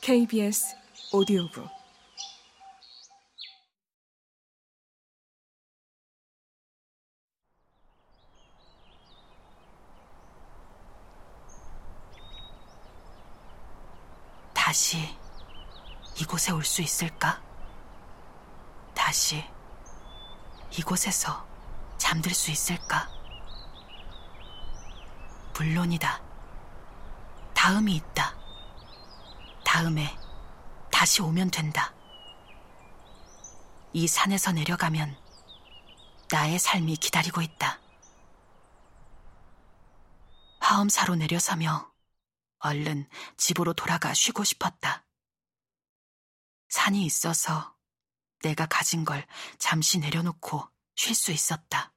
KBS 오디오북 다시 이곳에 올 수 있을까? 다시 이곳에서 잠들 수 있을까? 물론이다. 다음이 있다. 다음에 다시 오면 된다. 이 산에서 내려가면 나의 삶이 기다리고 있다. 화엄사로 내려서며 얼른 집으로 돌아가 쉬고 싶었다. 산이 있어서 내가 가진 걸 잠시 내려놓고 쉴 수 있었다.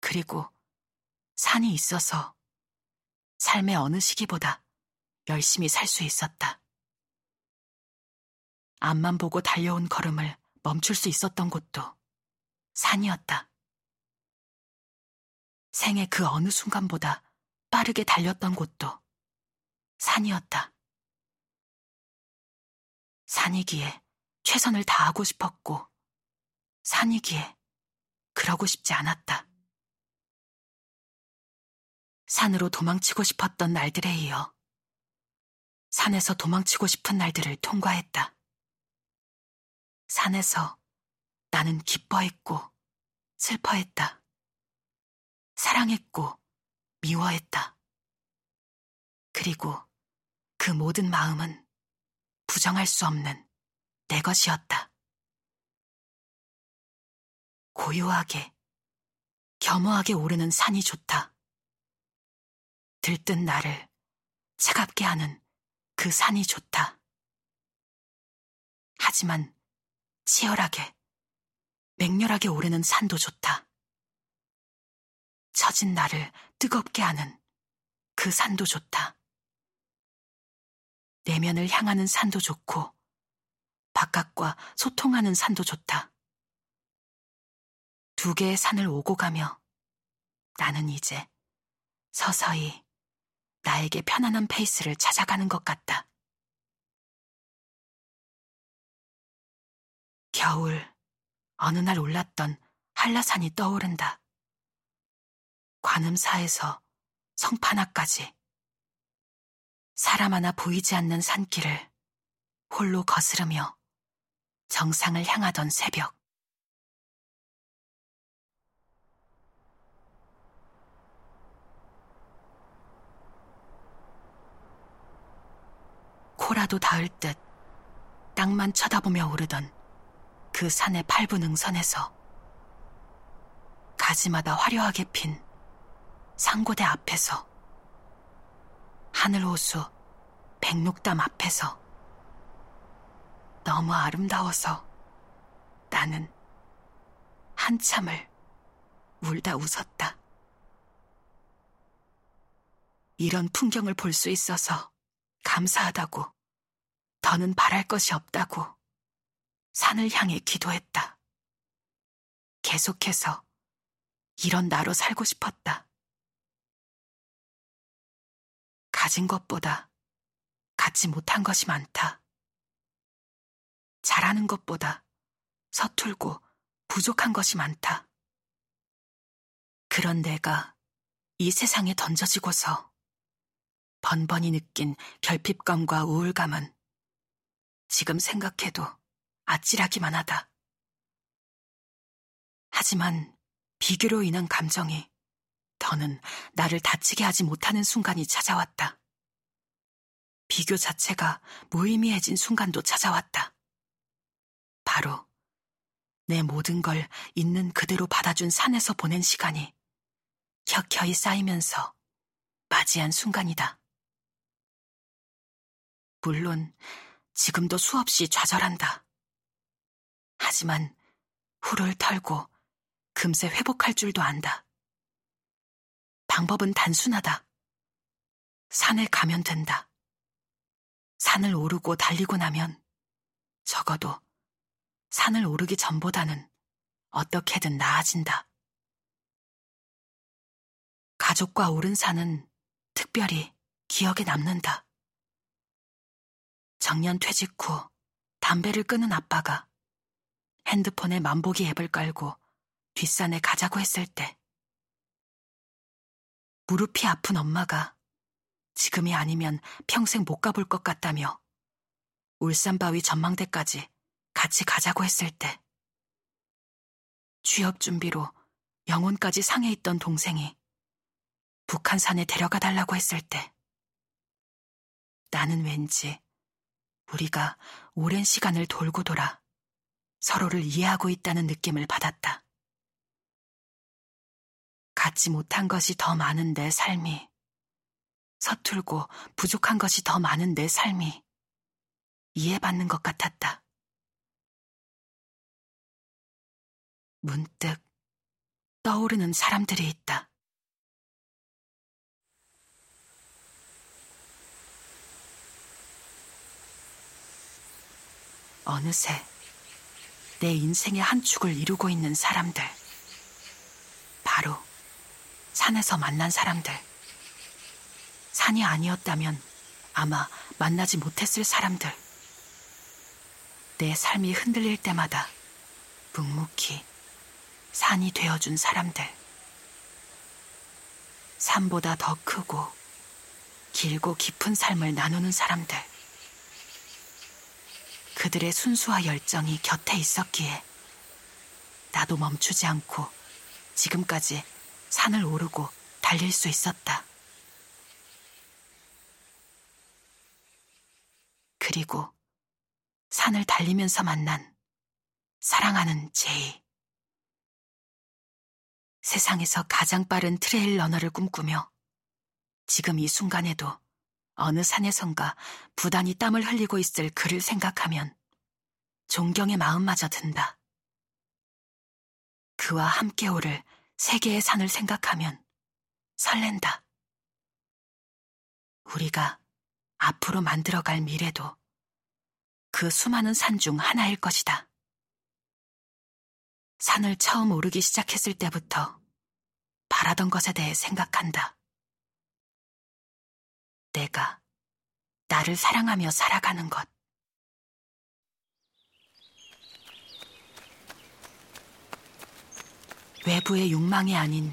그리고 산이 있어서 삶의 어느 시기보다 열심히 살 수 있었다. 앞만 보고 달려온 걸음을 멈출 수 있었던 곳도 산이었다. 생의 그 어느 순간보다 빠르게 달렸던 곳도 산이었다. 산이기에 최선을 다하고 싶었고, 산이기에 그러고 싶지 않았다. 산으로 도망치고 싶었던 날들에 이어 산에서 도망치고 싶은 날들을 통과했다. 산에서 나는 기뻐했고 슬퍼했다. 사랑했고 미워했다. 그리고 그 모든 마음은 부정할 수 없는 내 것이었다. 고요하게, 겸허하게 오르는 산이 좋다. 들뜬 나를 차갑게 하는 그 산이 좋다. 하지만 치열하게, 맹렬하게 오르는 산도 좋다. 처진 나를 뜨겁게 하는 그 산도 좋다. 내면을 향하는 산도 좋고, 바깥과 소통하는 산도 좋다. 두 개의 산을 오고 가며 나는 이제 서서히 나에게 편안한 페이스를 찾아가는 것 같다. 겨울 어느 날 올랐던 한라산이 떠오른다. 관음사에서 성판화까지 사람 하나 보이지 않는 산길을 홀로 거스르며 정상을 향하던 새벽. 코라도 닿을 듯 땅만 쳐다보며 오르던 그 산의 팔분 응선에서 가지마다 화려하게 핀 상고대 앞에서 하늘 호수 백록담 앞에서 너무 아름다워서 나는 한참을 울다 웃었다. 이런 풍경을 볼 수 있어서 감사하다고, 더는 바랄 것이 없다고 산을 향해 기도했다. 계속해서 이런 나로 살고 싶었다. 가진 것보다 갖지 못한 것이 많다. 잘하는 것보다 서툴고 부족한 것이 많다. 그런 내가 이 세상에 던져지고서 번번이 느낀 결핍감과 우울감은 지금 생각해도 아찔하기만 하다. 하지만 비교로 인한 감정이 더는 나를 다치게 하지 못하는 순간이 찾아왔다. 비교 자체가 무의미해진 순간도 찾아왔다. 바로 내 모든 걸 있는 그대로 받아준 산에서 보낸 시간이 켜켜이 쌓이면서 맞이한 순간이다. 물론 지금도 수없이 좌절한다. 하지만 후를 털고 금세 회복할 줄도 안다. 방법은 단순하다. 산에 가면 된다. 산을 오르고 달리고 나면 적어도 산을 오르기 전보다는 어떻게든 나아진다. 가족과 오른 산은 특별히 기억에 남는다. 정년 퇴직 후 담배를 끊은 아빠가 핸드폰에 만보기 앱을 깔고 뒷산에 가자고 했을 때 무릎이 아픈 엄마가 지금이 아니면 평생 못 가볼 것 같다며 울산바위 전망대까지 같이 가자고 했을 때 취업 준비로 영혼까지 상해 있던 동생이 북한산에 데려가 달라고 했을 때 나는 왠지 우리가 오랜 시간을 돌고 돌아 서로를 이해하고 있다는 느낌을 받았다. 갖지 못한 것이 더 많은 내 삶이, 서툴고 부족한 것이 더 많은 내 삶이 이해받는 것 같았다. 문득 떠오르는 사람들이 있다. 어느새 내 인생의 한 축을 이루고 있는 사람들. 바로 산에서 만난 사람들. 산이 아니었다면 아마 만나지 못했을 사람들. 내 삶이 흔들릴 때마다 묵묵히 산이 되어준 사람들. 산보다 더 크고 길고 깊은 삶을 나누는 사람들. 그들의 순수와 열정이 곁에 있었기에 나도 멈추지 않고 지금까지 산을 오르고 달릴 수 있었다. 그리고 산을 달리면서 만난 사랑하는 제이. 세상에서 가장 빠른 trail runner를 꿈꾸며 지금 이 순간에도 어느 산에선가 부단히 땀을 흘리고 있을 그를 생각하면 존경의 마음마저 든다. 그와 함께 오를 세계의 산을 생각하면 설렌다. 우리가 앞으로 만들어갈 미래도 그 수많은 산 중 하나일 것이다. 산을 처음 오르기 시작했을 때부터 바라던 것에 대해 생각한다. 내가 나를 사랑하며 살아가는 것. 외부의 욕망이 아닌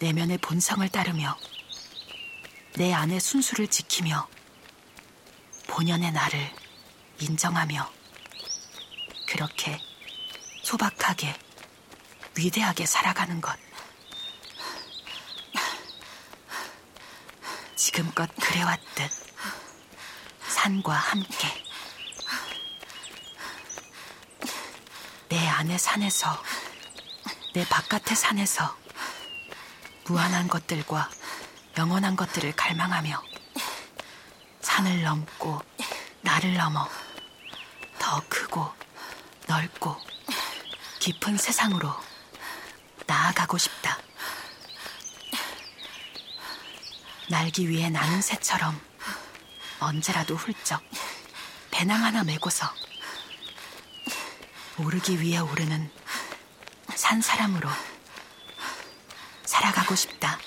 내면의 본성을 따르며 내 안의 순수를 지키며 본연의 나를 인정하며 그렇게 소박하게 위대하게 살아가는 것. 지금껏 그래왔듯 산과 함께 내 안의 산에서 내 바깥의 산에서 무한한 것들과 영원한 것들을 갈망하며 산을 넘고 나를 넘어 더 크고 넓고 깊은 세상으로 나아가고 싶다. 날기 위해 나는 새처럼 언제라도 훌쩍 배낭 하나 메고서 오르기 위해 오르는 산 사람으로 살아가고 싶다.